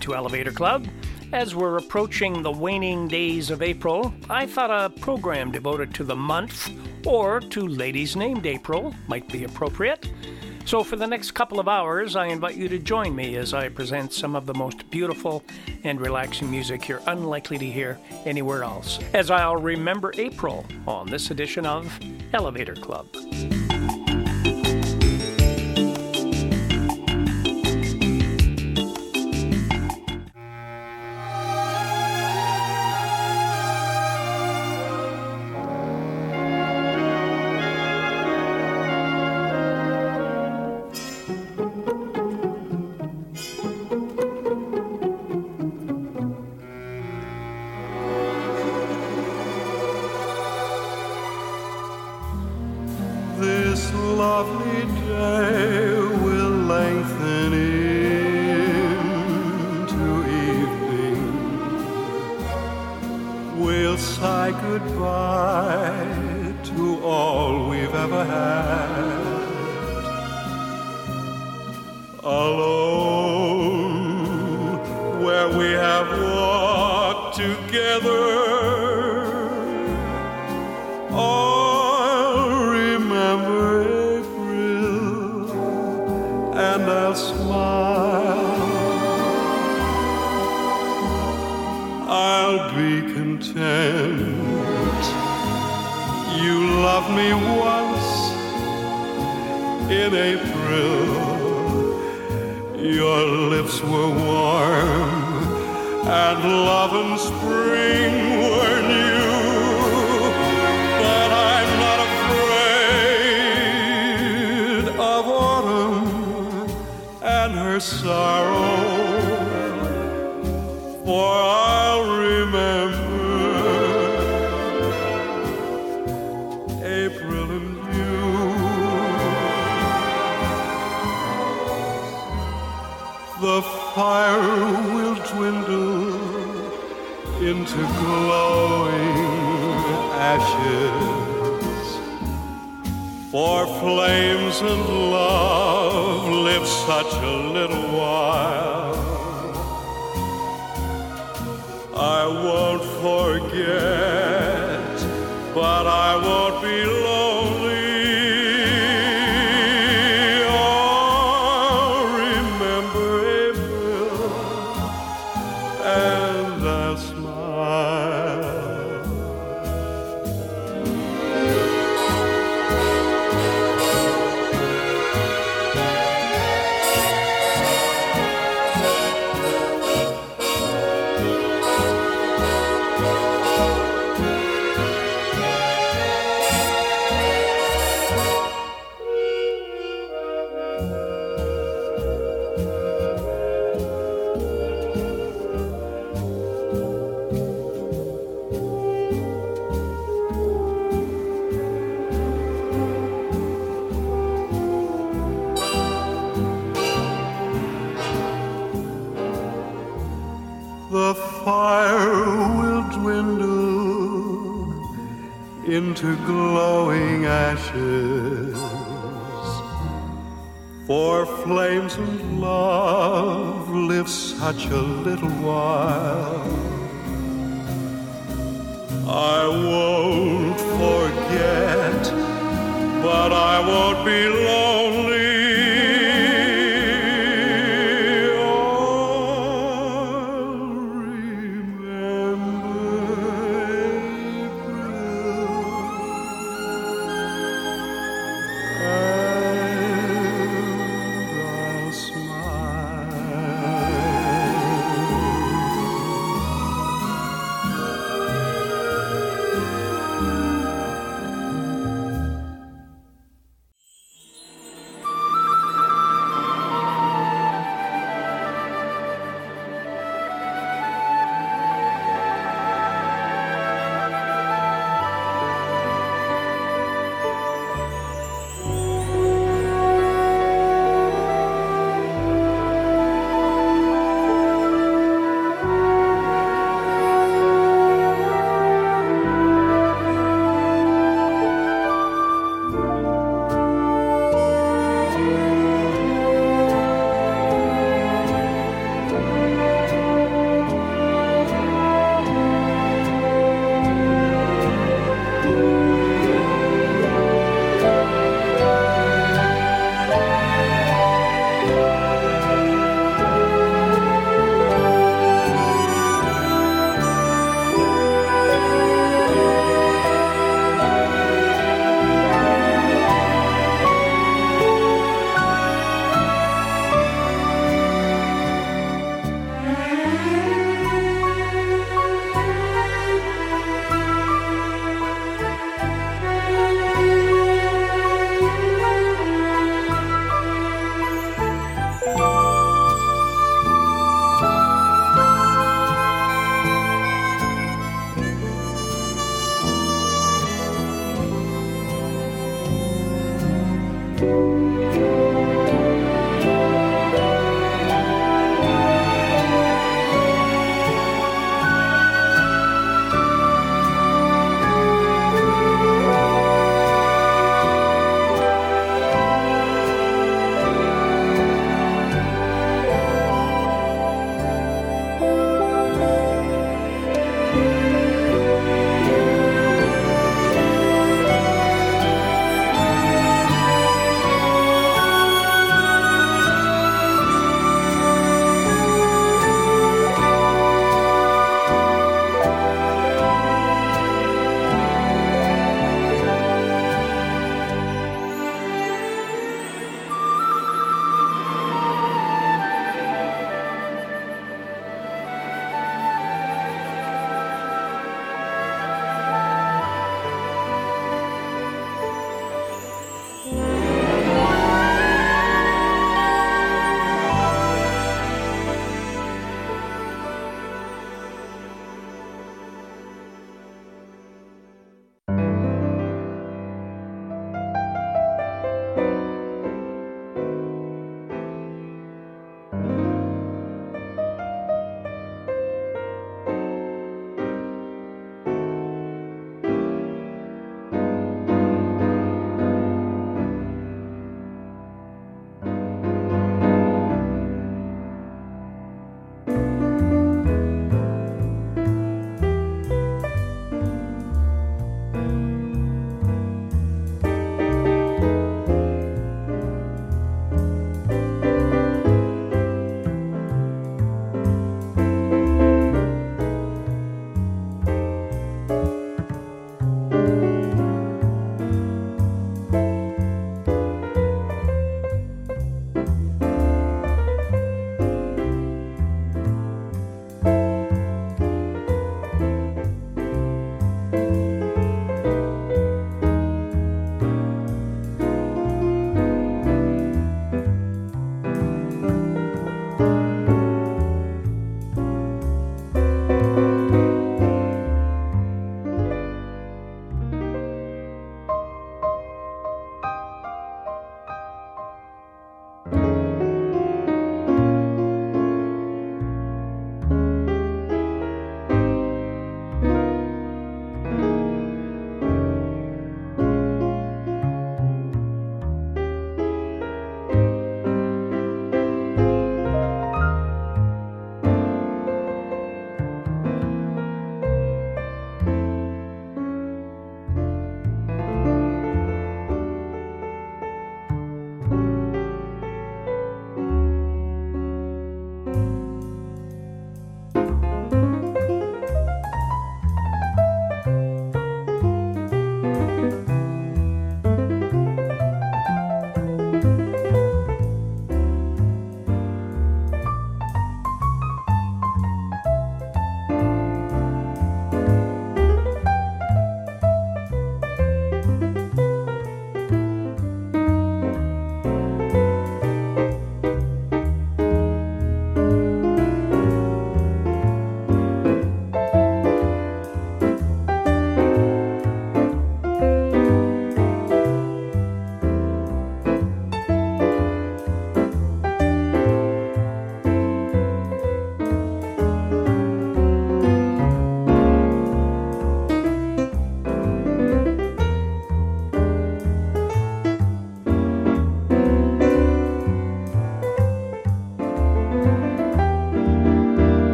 To Elevator Club. As we're approaching the waning days of April, I thought a program devoted to the month or to ladies named April might be appropriate. So, for the next couple of hours, I invite you to join me as I present some of the most beautiful and relaxing music you're unlikely to hear anywhere else, as I'll remember April on this edition of Elevator Club.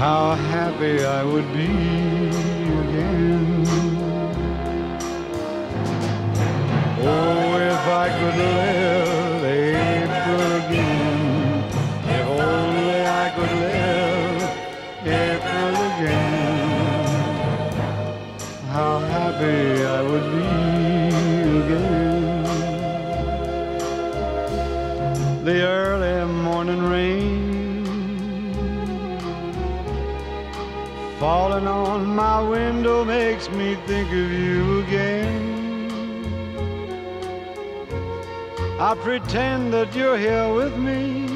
How happy I would be again. Oh, if I could live think of you again. I pretend that you're here with me,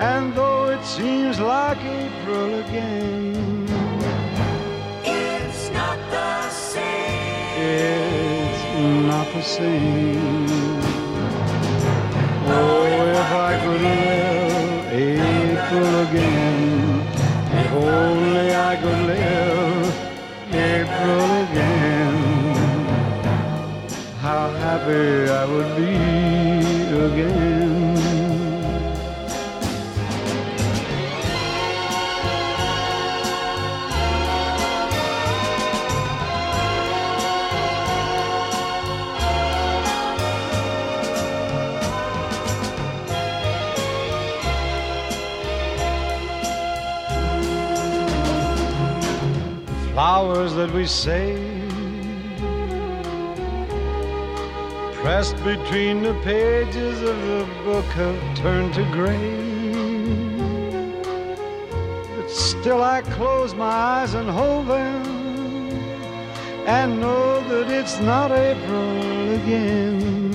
and though it seems like April again, It's not the same. it's not the same. Oh, oh if I could live April again, if only I could live Again, how happy I would be again. That we saved, pressed between the pages of the book have turned to gray. But still I close my eyes and hold them and know that it's not April again.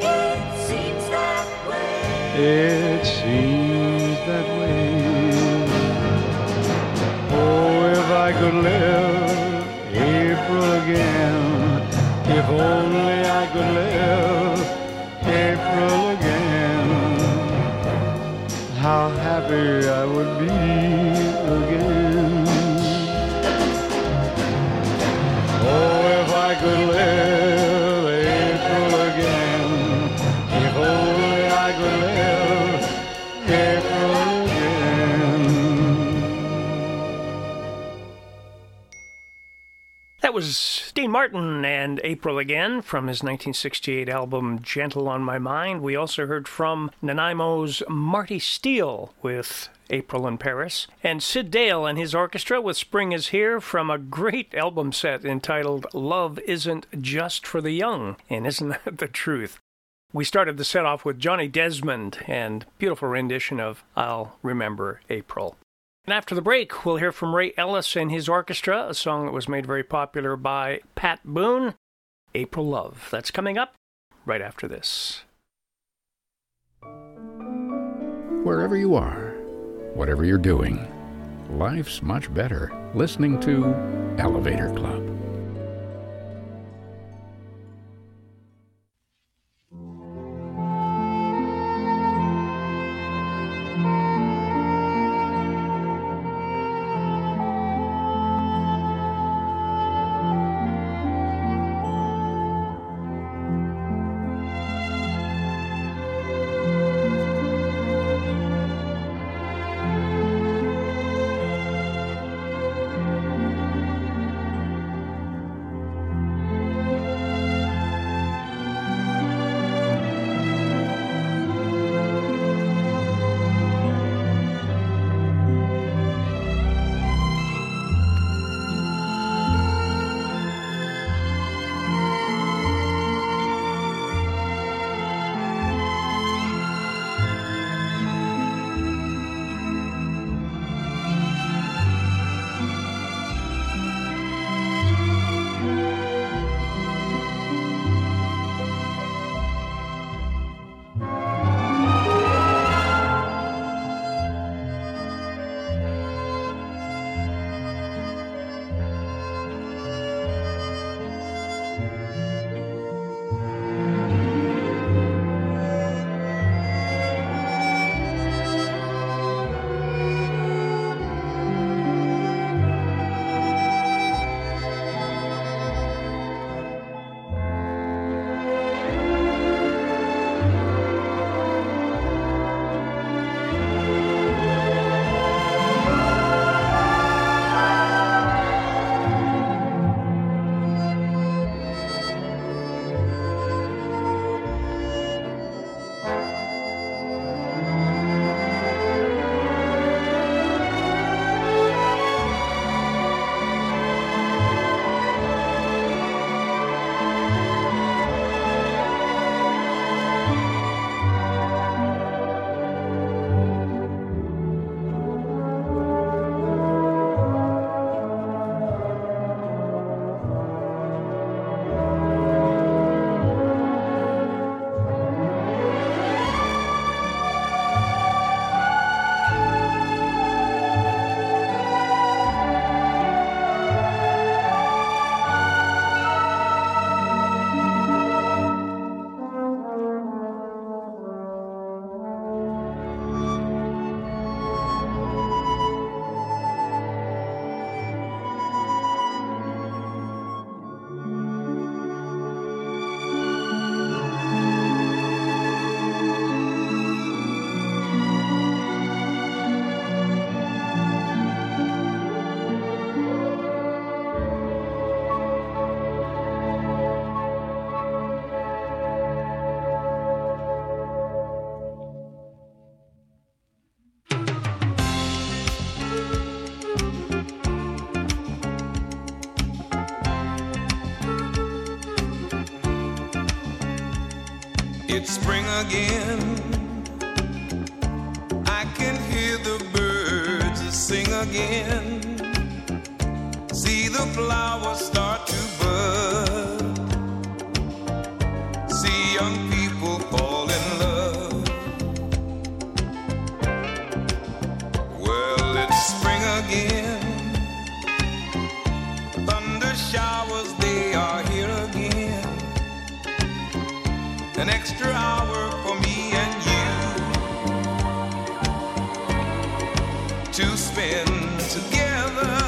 It seems that way. It seems that way. I could live April again, if only I could live April again, how happy I would be again. Was Dean Martin and April again from his 1968 album Gentle on My Mind. We also heard from Nanaimo's Marty Steele with April in Paris, and Sid Dale and his orchestra with Spring is Here from a great album set entitled Love Isn't Just for the Young. And isn't that the truth? We started the set off with Johnny Desmond and beautiful rendition of I'll Remember April. And after the break, we'll hear from Ray Ellis and his orchestra, a song that was made very popular by Pat Boone, April Love. That's coming up right after this. Wherever you are, whatever you're doing, life's much better listening to Elevator Club. again. I can hear the birds sing again. together.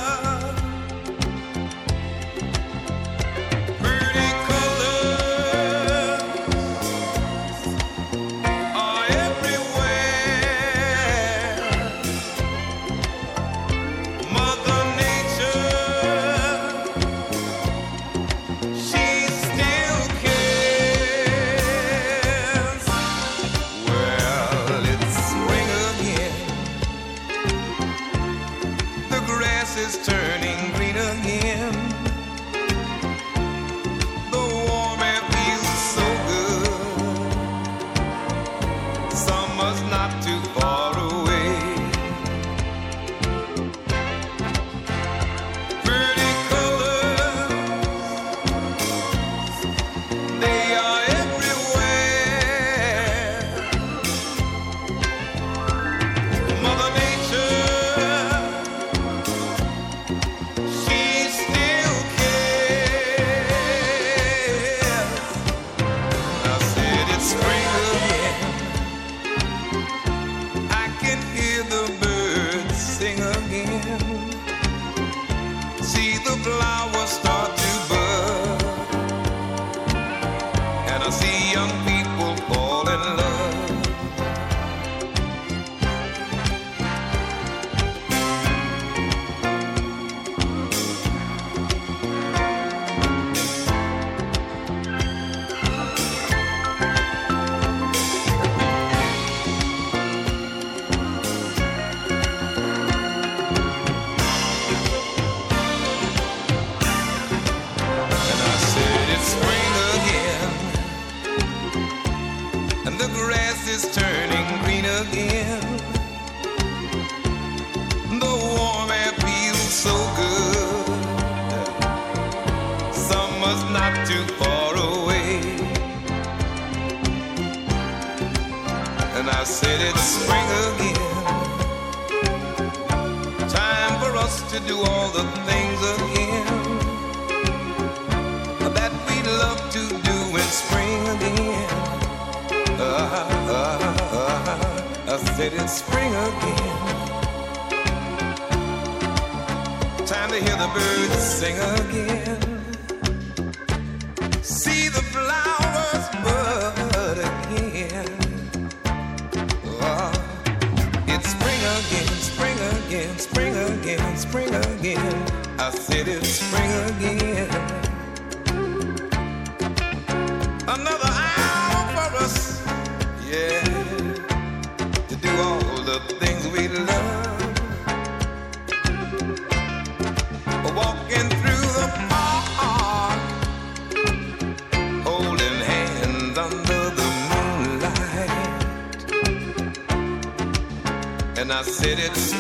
said it's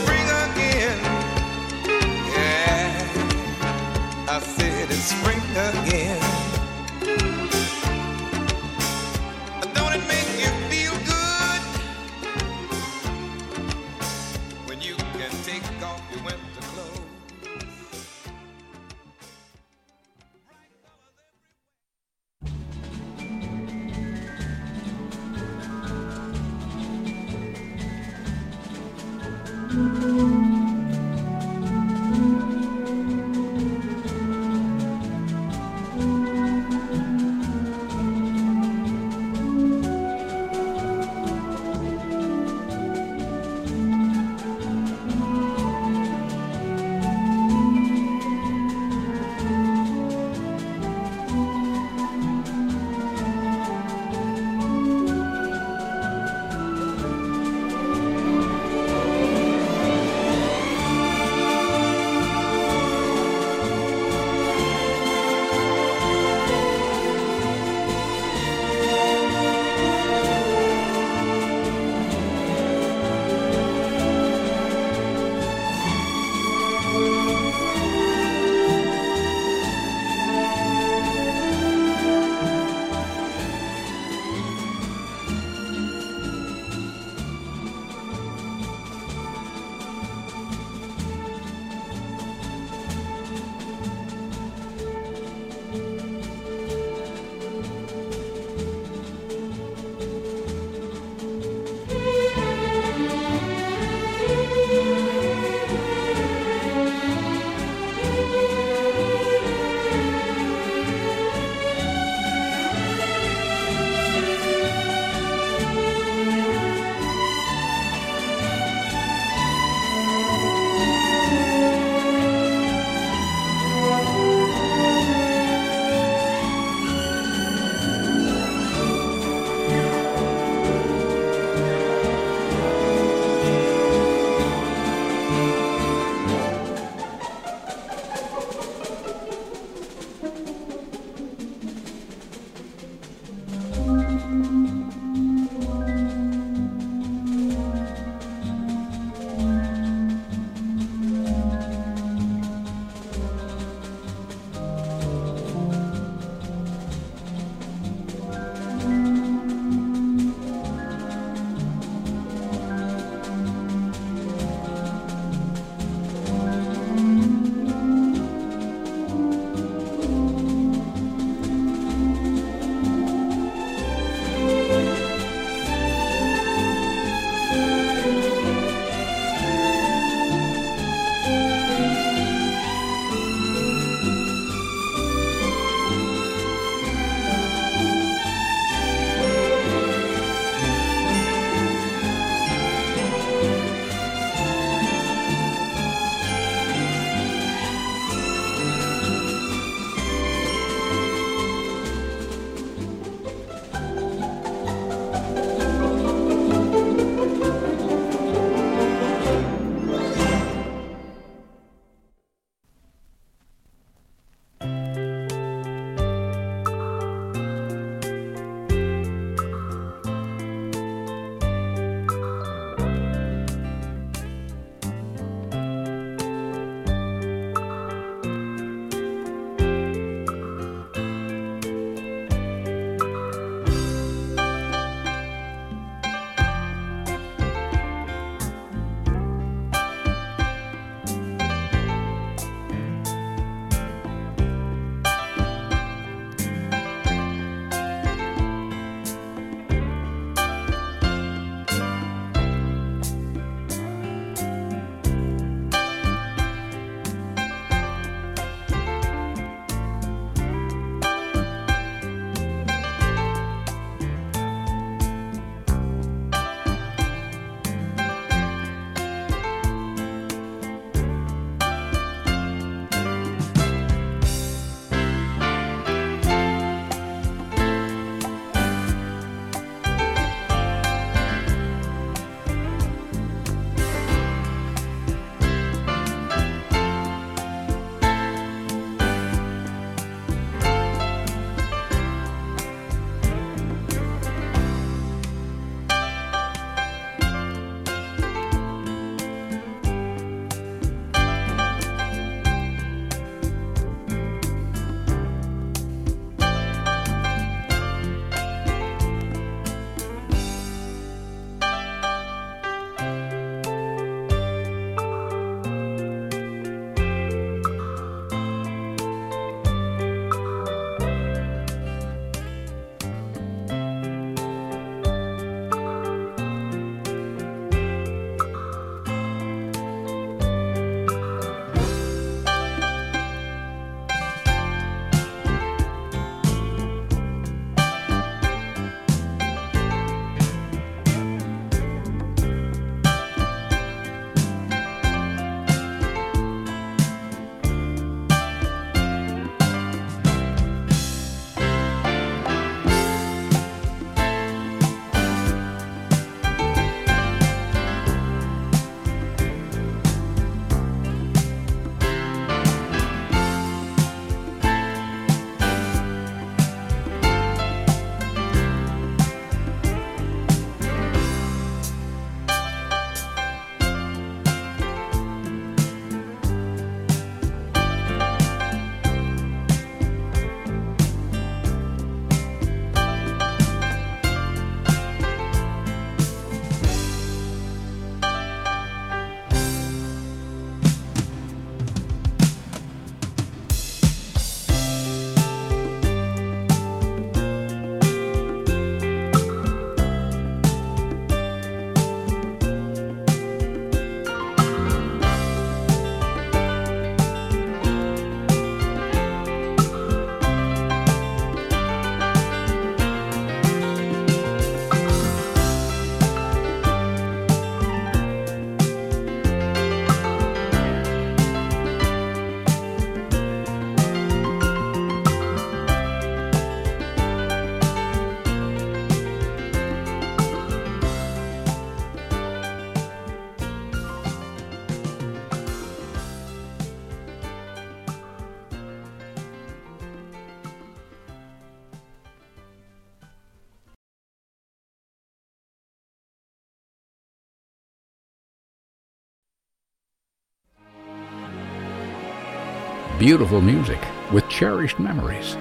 beautiful music with cherished memories.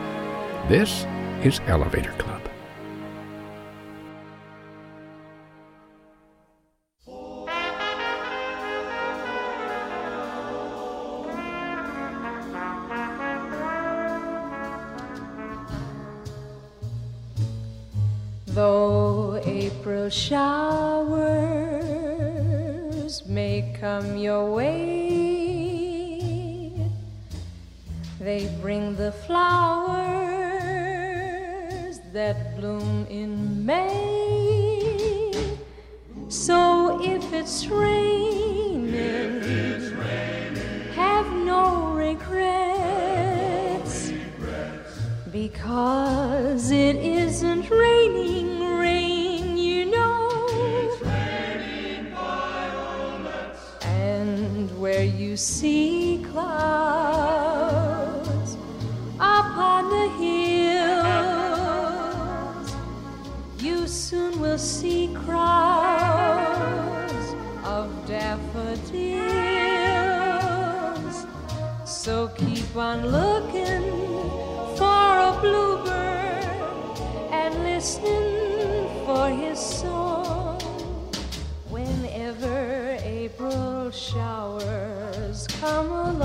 This is Elevator Club. Though April showers may come your way, they bring the flowers that bloom in May. So if it's raining, have no regrets. Because it isn't raining rain, you know. And where you see clouds see crowds of daffodils. So keep on looking for a bluebird and listening for his song whenever April showers come along.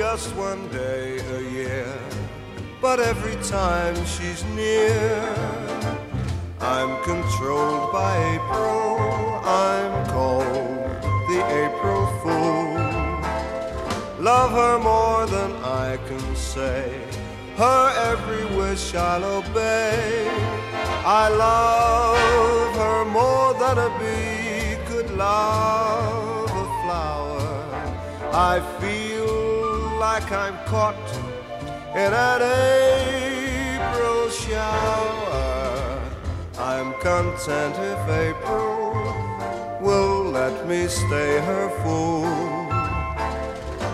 Just one day a year, but every time she's near. Caught in an April shower. I'm content if April will let me stay her fool.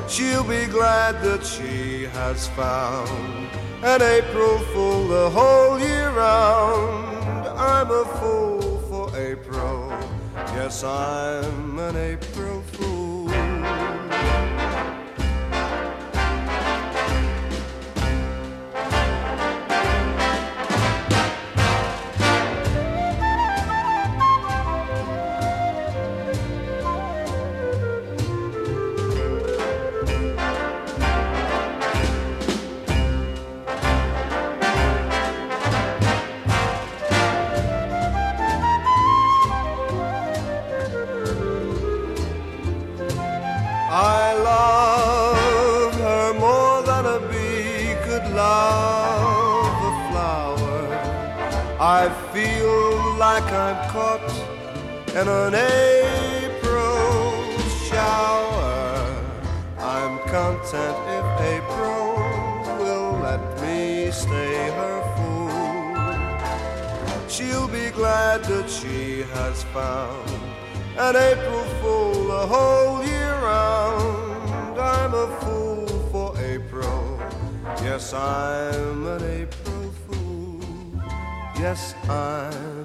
She'll be glad that she has found an April fool the whole year round. I'm a fool for April. Yes, I'm an April stay her fool. She'll be glad that she has found an April fool the whole year round. I'm a fool for April. Yes, I'm an April fool. Yes, I'm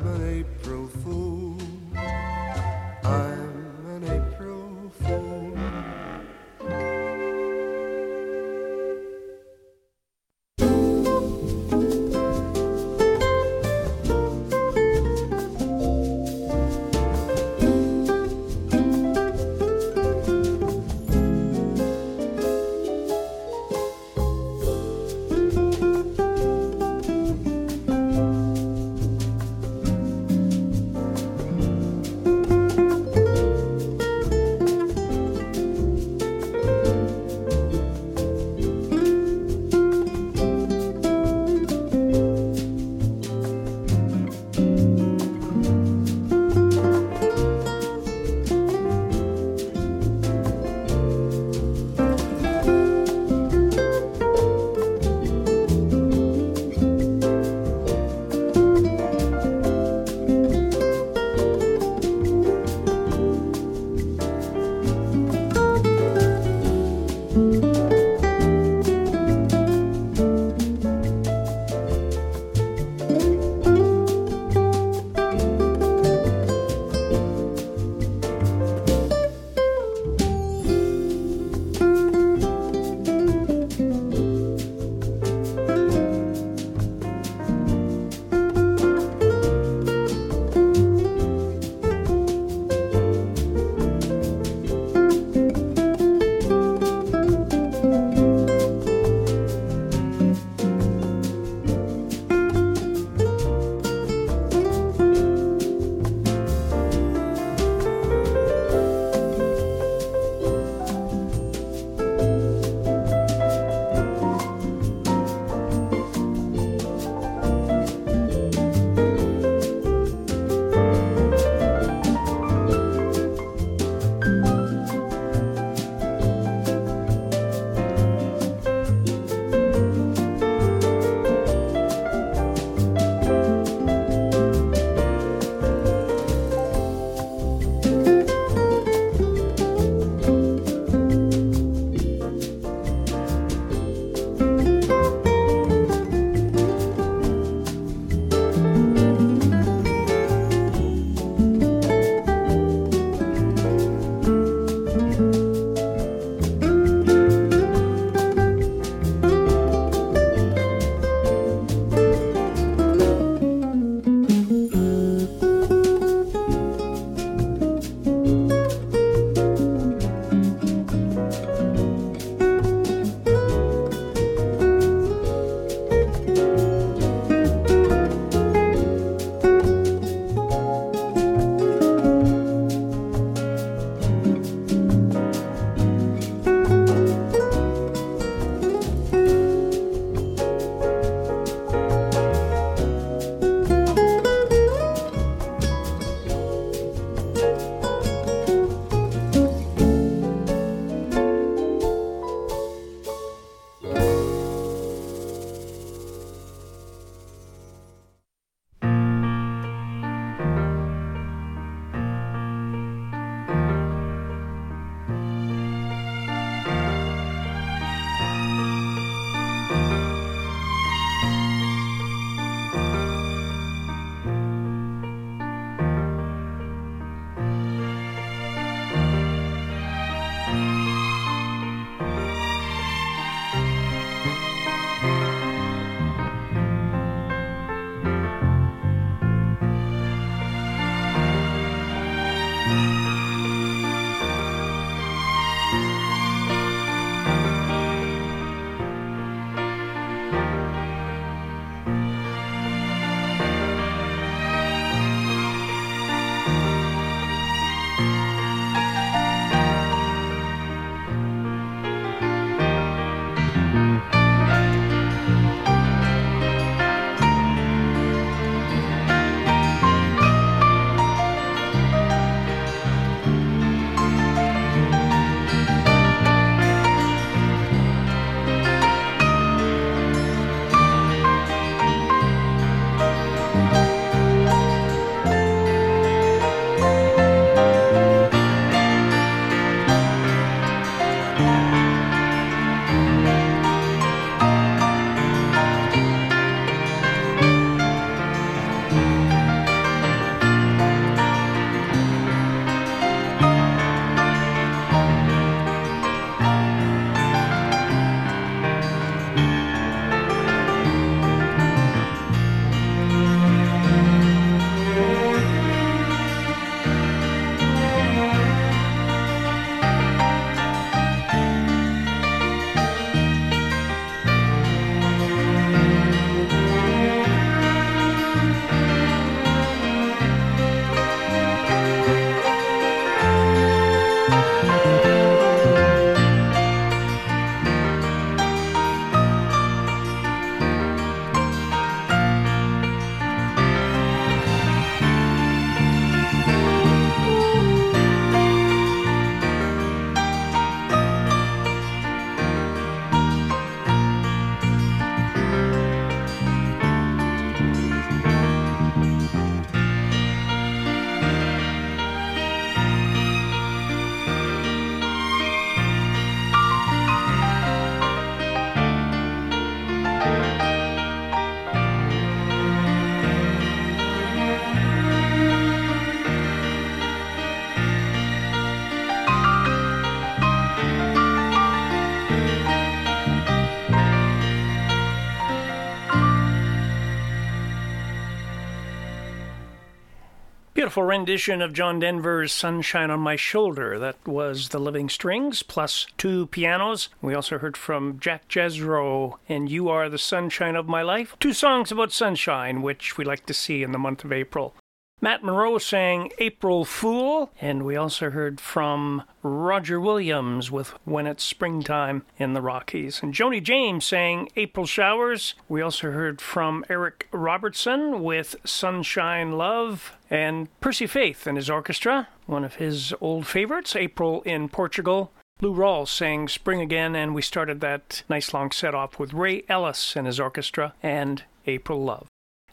Beautiful rendition of John Denver's Sunshine on My Shoulder. That was the Living Strings plus two pianos. We also heard from Jack Jezzro and You Are the Sunshine of My Life. Two songs about sunshine, which we like to see in the month of April. Matt Monro sang April Fool, and we also heard from Roger Williams with When It's Springtime in the Rockies. And Joni James sang April Showers. We also heard from Eric Robertson with Sunshine Love, and Percy Faith and his orchestra, one of his old favorites, April in Portugal. Lou Rawls sang Spring Again, and we started that nice long set off with Ray Ellis and his orchestra and April Love.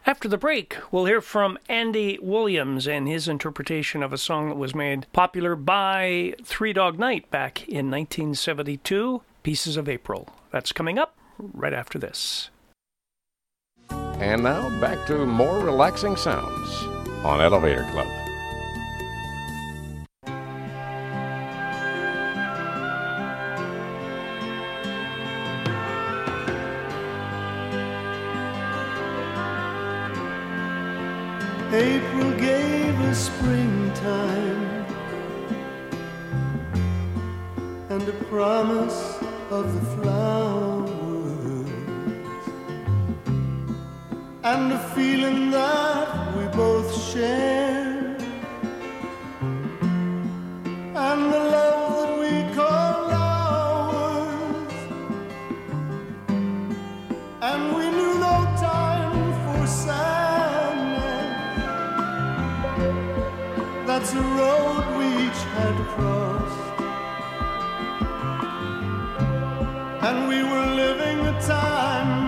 After the break, we'll hear from Andy Williams and his interpretation of a song that was made popular by Three Dog Night back in 1972, Pieces of April. That's coming up right after this. And now back to more relaxing sounds on Elevator Club. April gave us springtime and a promise of the flowers and a feeling that we both share and the love that's a road we each had crossed. And we were living a time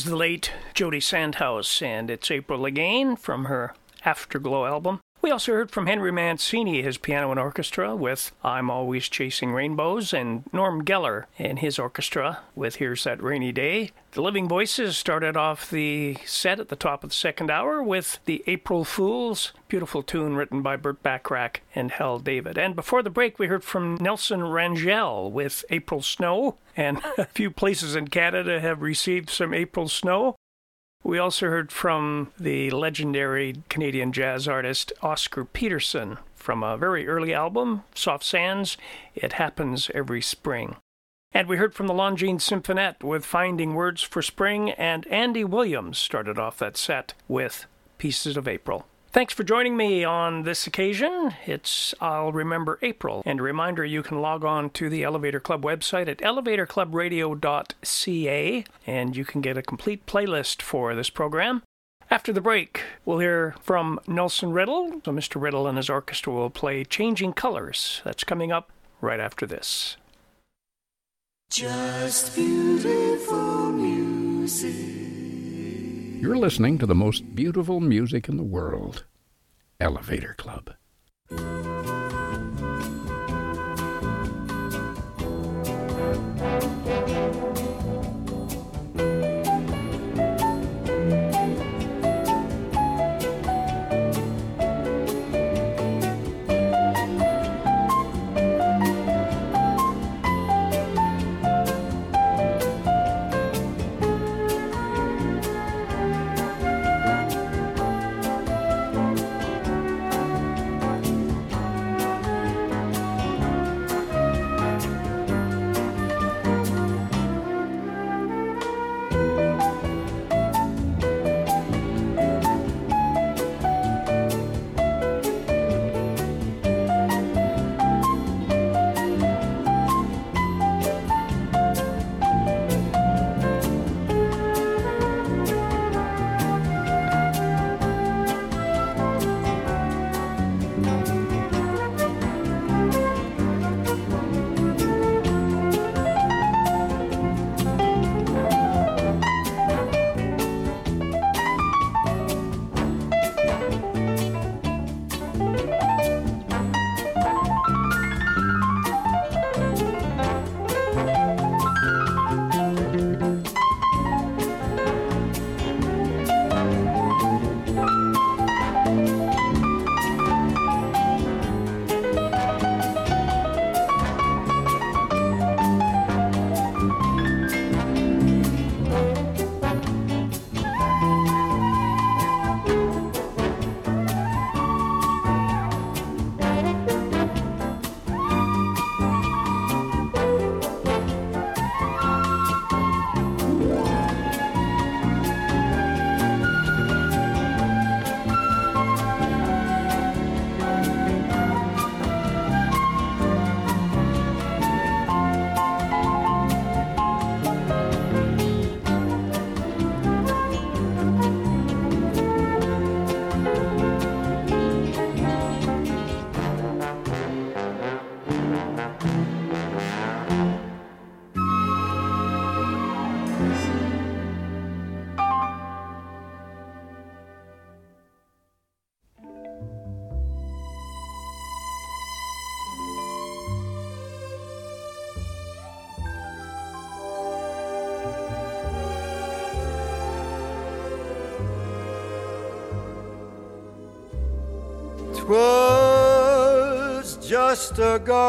Was the late Jody Sandhouse, and it's April again from her Afterglow album. We also heard from Henry Mancini, his piano and orchestra, with I'm Always Chasing Rainbows, and Norm Geller and his orchestra with Here's That Rainy Day. The Living Voices started off the set at the top of the second hour with the April Fools, beautiful tune written by Burt Bacharach and Hal David. And before the break, we heard from Nelson Rangell with April Snow, and a few places in Canada have received some April snow. We also heard from the legendary Canadian jazz artist Oscar Peterson from a very early album, Soft Sands, It Happens Every Spring. And we heard from the Longines Symphonette with Finding Words for Spring, and Andy Williams started off that set with Pieces of April. Thanks for joining me on this occasion. It's I'll Remember April. And a reminder you can log on to the Elevator Club website at elevatorclubradio.ca and you can get a complete playlist for this program. After the break, we'll hear from Nelson Riddle. So Mr. Riddle and his orchestra will play Changing Colors. That's coming up right after this. Just beautiful music. You're listening to the most beautiful music in the world Elevator Club. Just a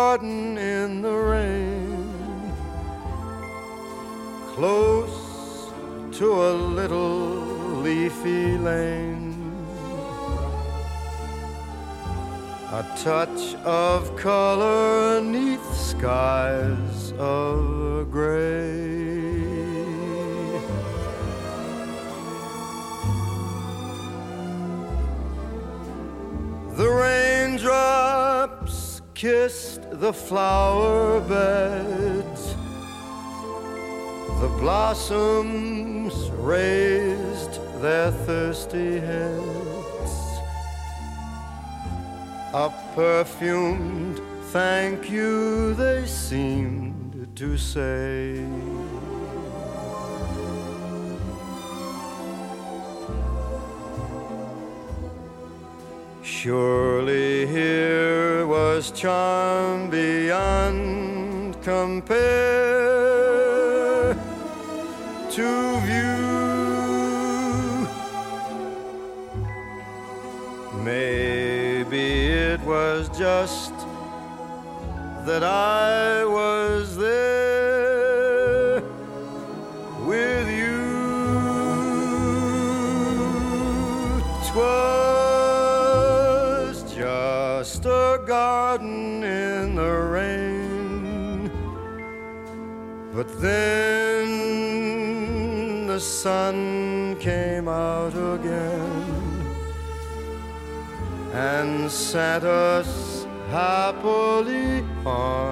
blossoms raised their thirsty heads. A perfumed thank you, they seemed to say. Surely here was charm beyond compare that I was there with you. 'Twas just a garden in the rain, but then the sun came out again and set us happily on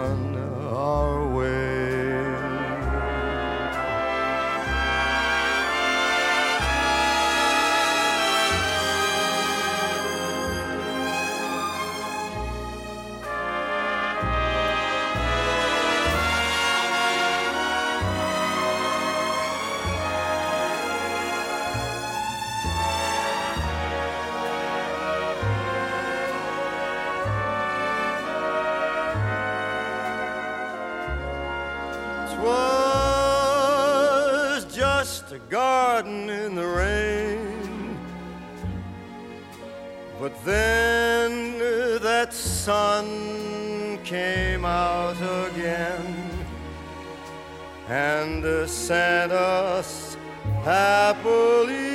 sun came out again and sent us happily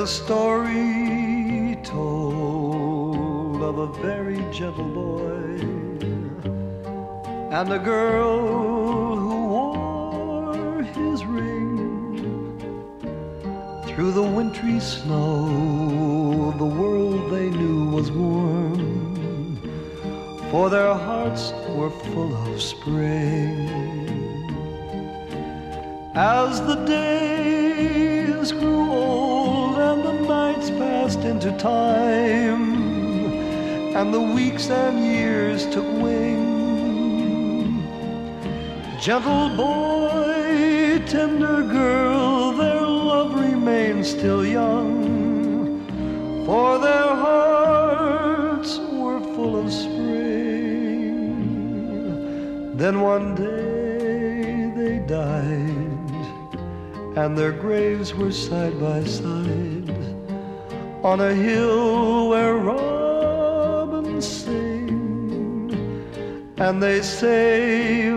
a story told of a very gentle boy and a girl who wore his ring. Through the wintry snow, the world they knew was warm, for their hearts were full of spring. As the days time, and the weeks and years took wing, gentle boy, tender girl, their love remained still young, for their hearts were full of spring. Then one day they died and their graves were side by side on a hill where robins sing, and they say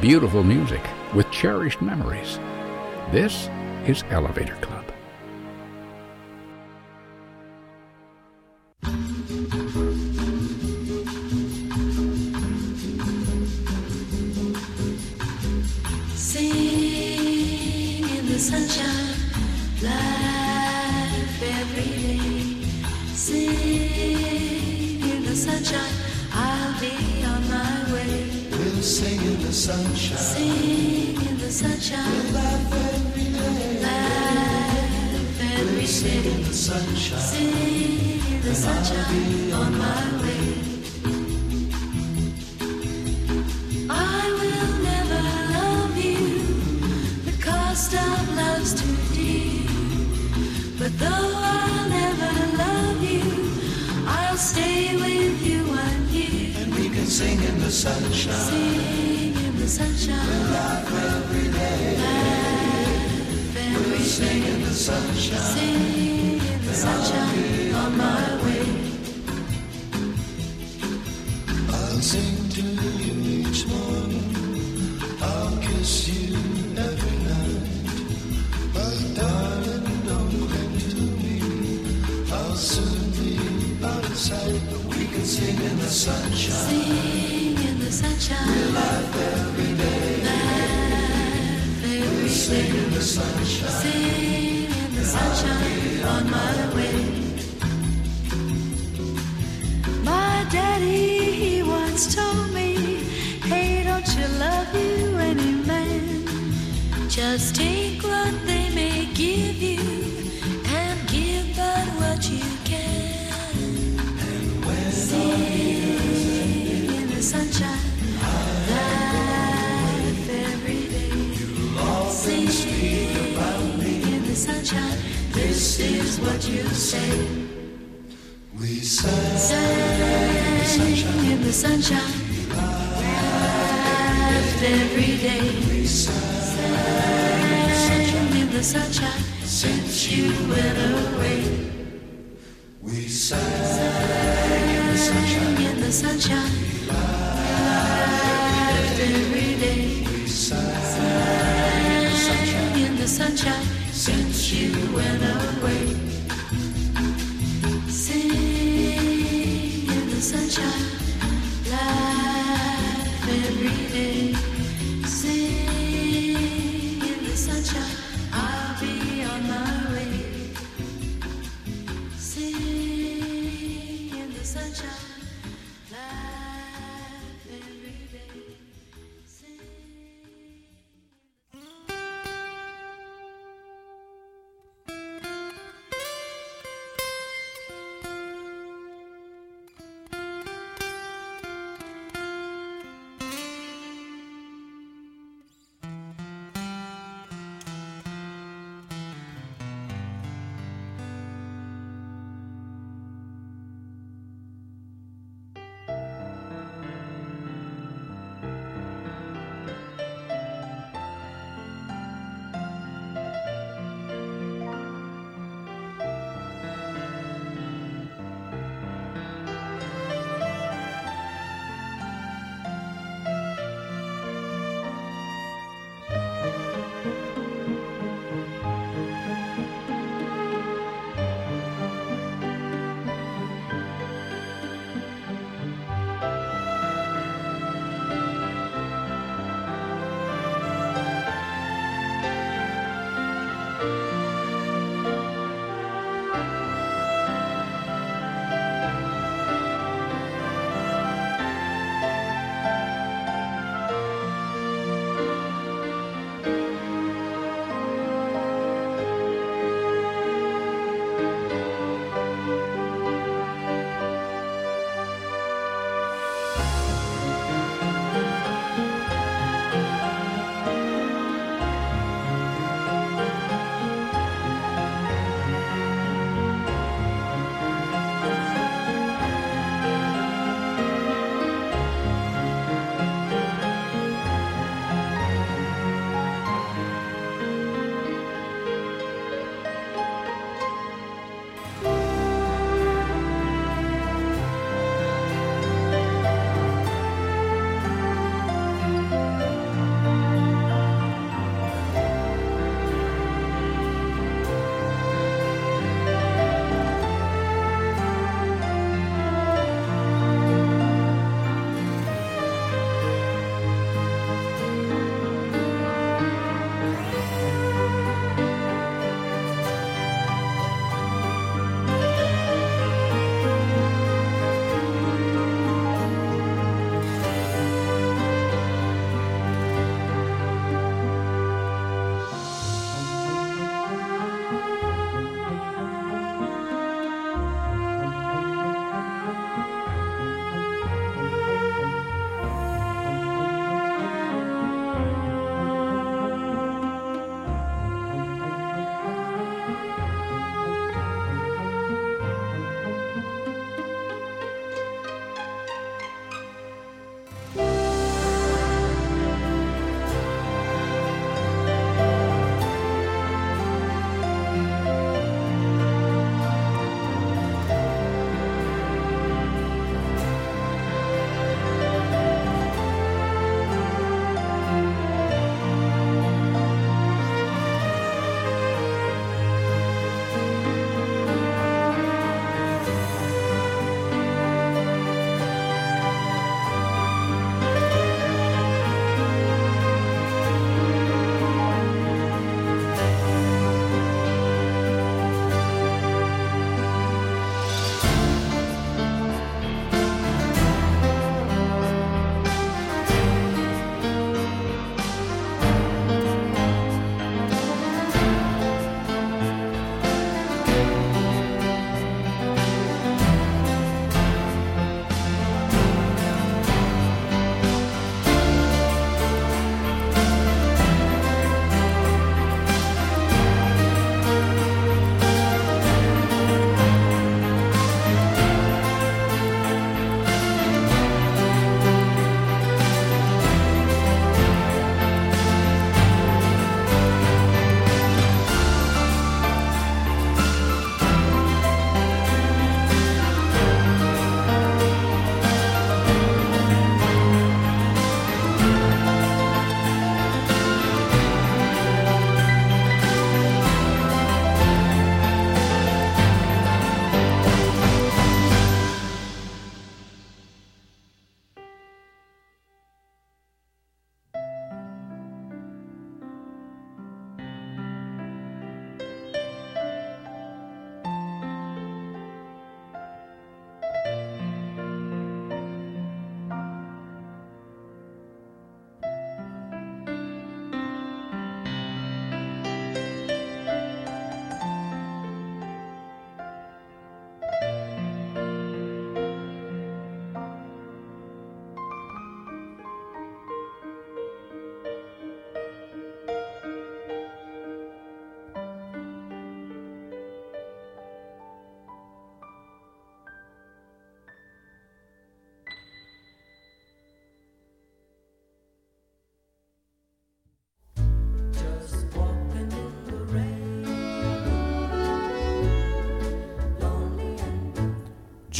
beautiful music with cherished memories. This is Elevator Club.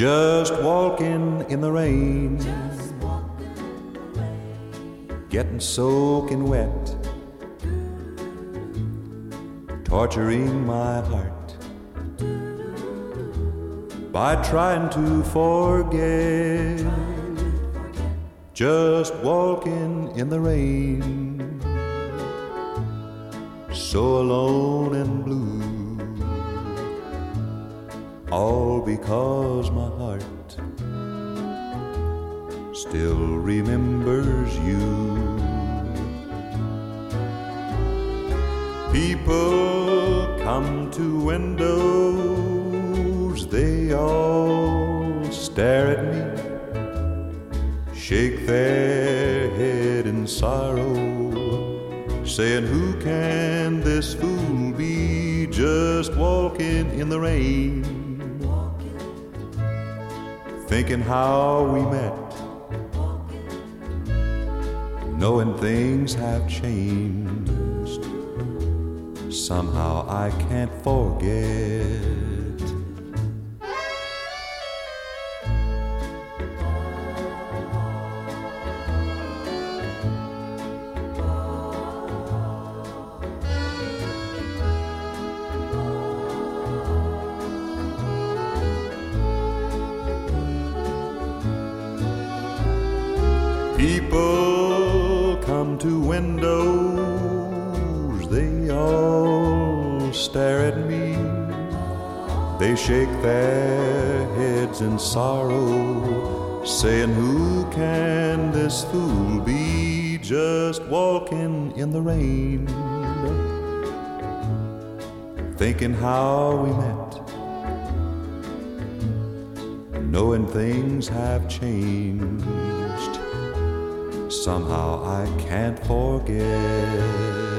Just walking in the rain, getting soaking wet, torturing my heart. By trying to forget. Just walking in the rain, so alone and blue all because my heart still remembers you. People come to windows, they all stare at me, shake their head in sorrow, saying, Who can this fool be just walking in the rain? Thinking how we met, knowing things have changed. Somehow I can't forget. They shake their heads in sorrow, saying, Who can this fool be just walking in the rain? Thinking how we met, knowing things have changed somehow I can't forget.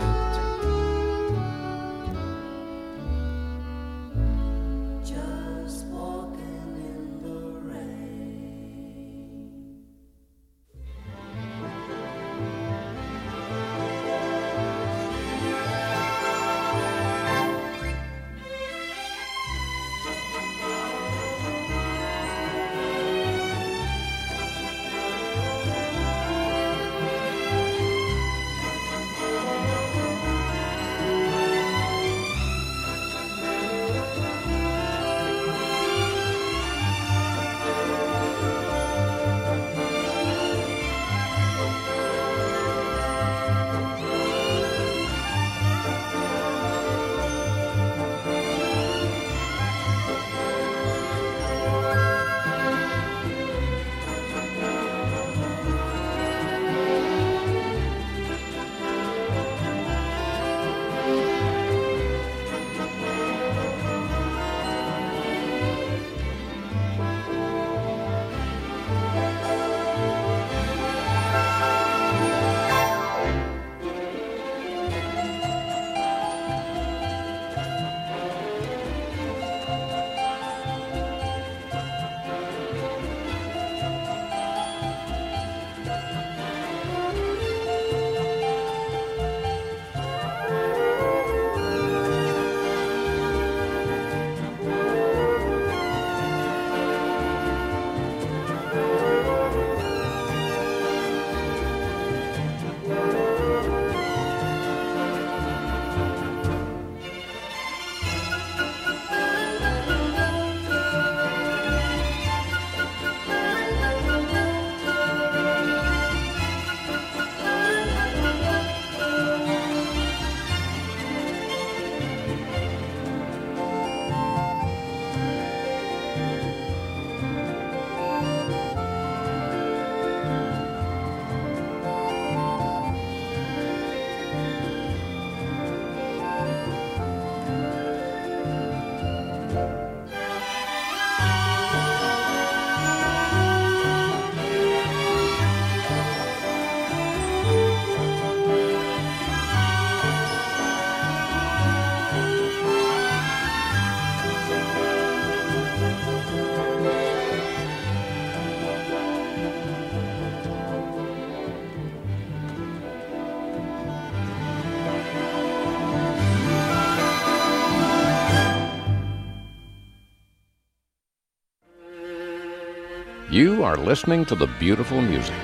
You are listening to the beautiful music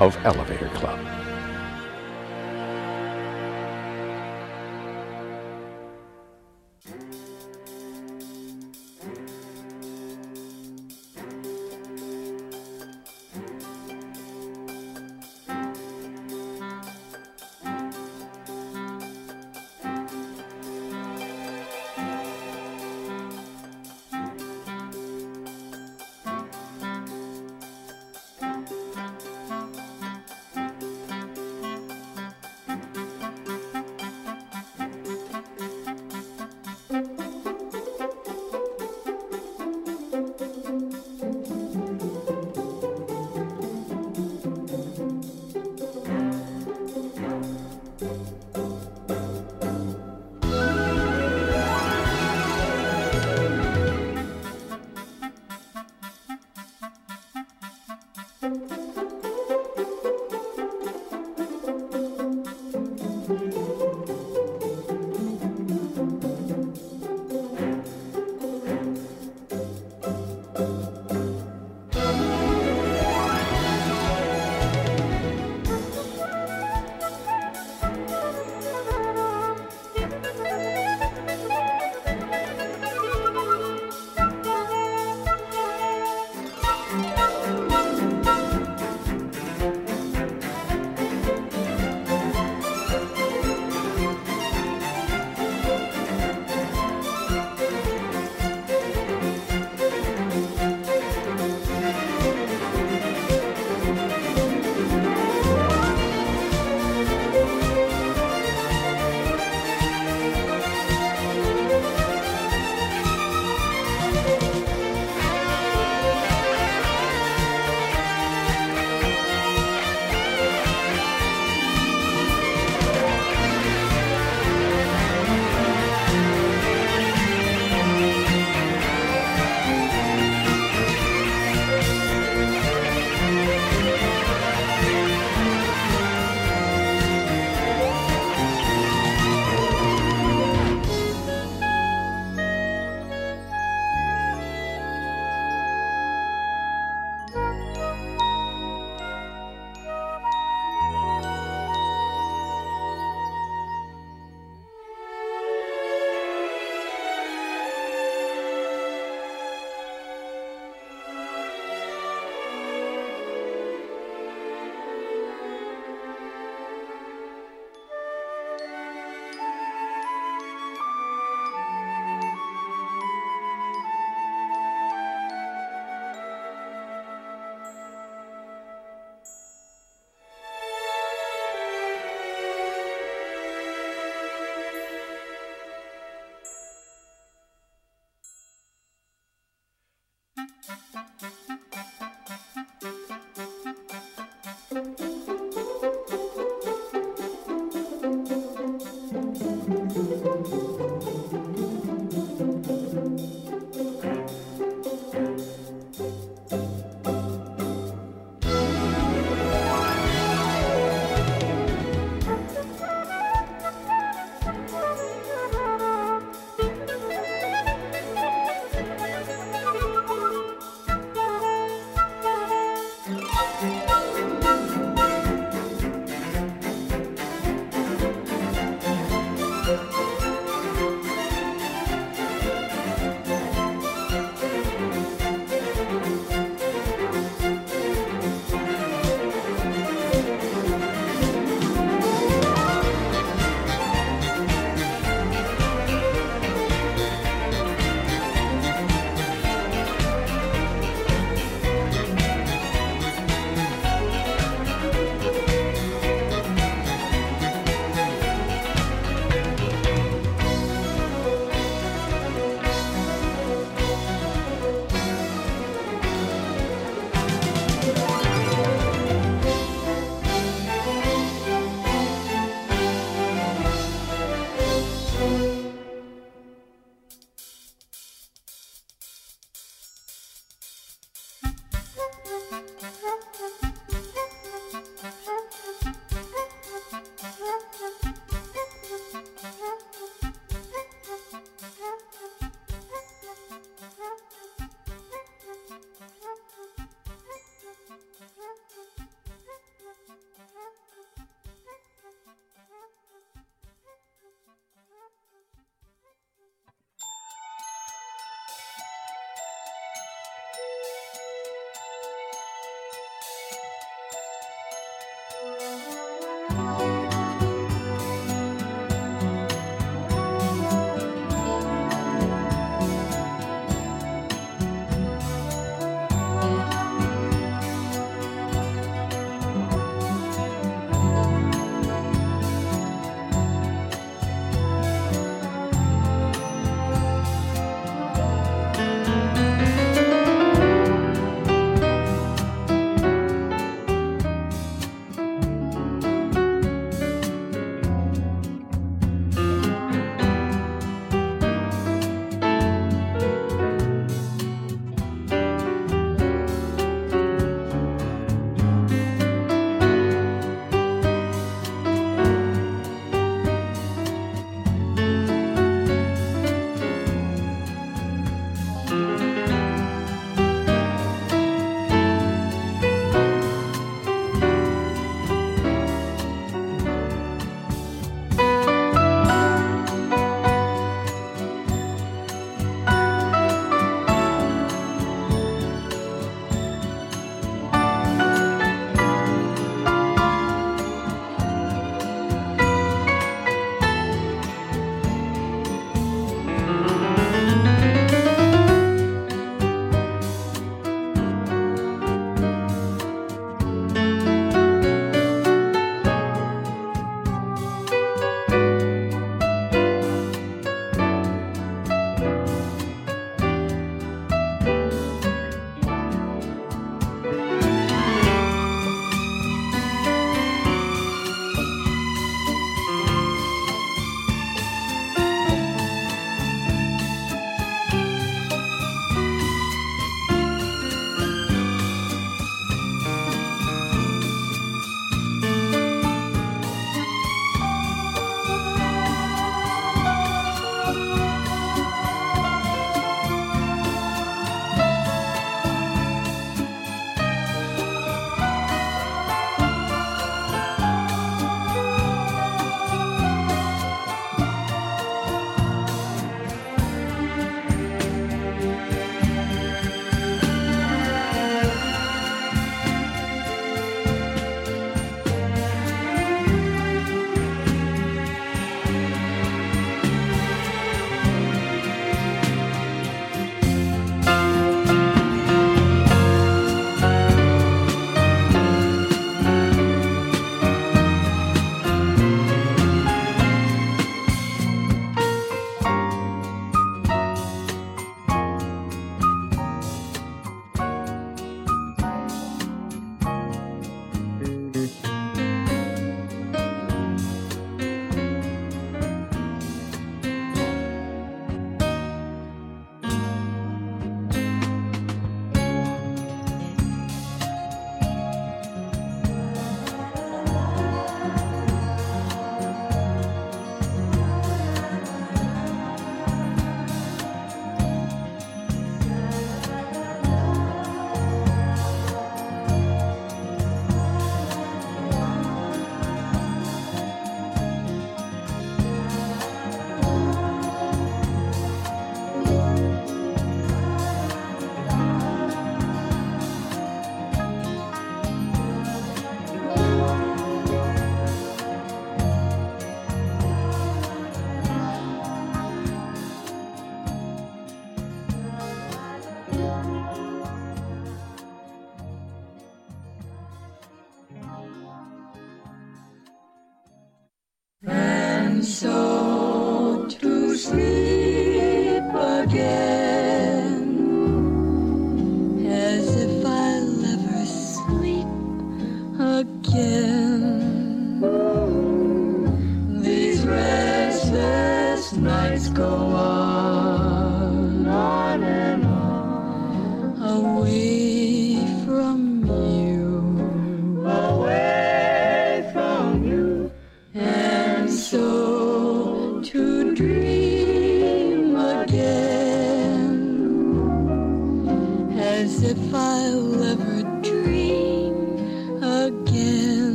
of Elevator Club.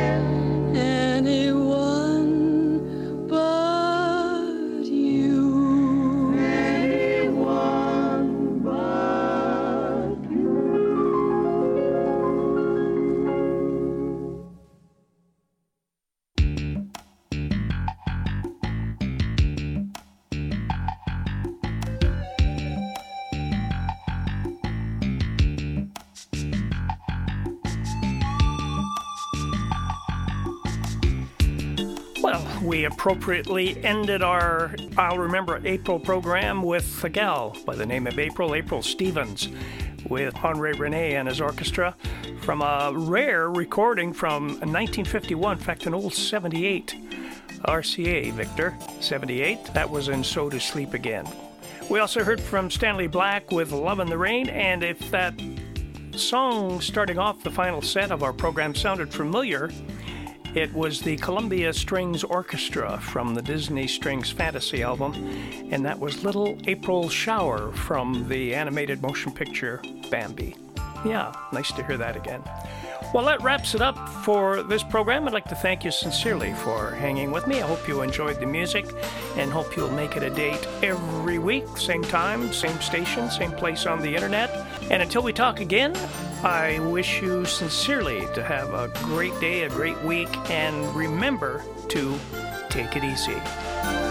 Love appropriately ended our I'll Remember April program with a gal by the name of April, April Stevens, with Henri Rene and his orchestra from a rare recording from 1951, in fact, an old 78 RCA, Victor, 78. That was in So to Sleep Again. We also heard from Stanley Black with Love in the Rain, and if that song starting off the final set of our program sounded familiar, it was the Columbia Strings Orchestra from the Disney Strings Fantasy album, and that was Little April Shower from the animated motion picture Bambi. Yeah, nice to hear that again. Well, that wraps it up for this program. I'd like to thank you sincerely for hanging with me. I hope you enjoyed the music and hope you'll make it a date every week, same time, same station, same place on the internet. And until we talk again, I wish you sincerely to have a great day, a great week, and remember to take it easy.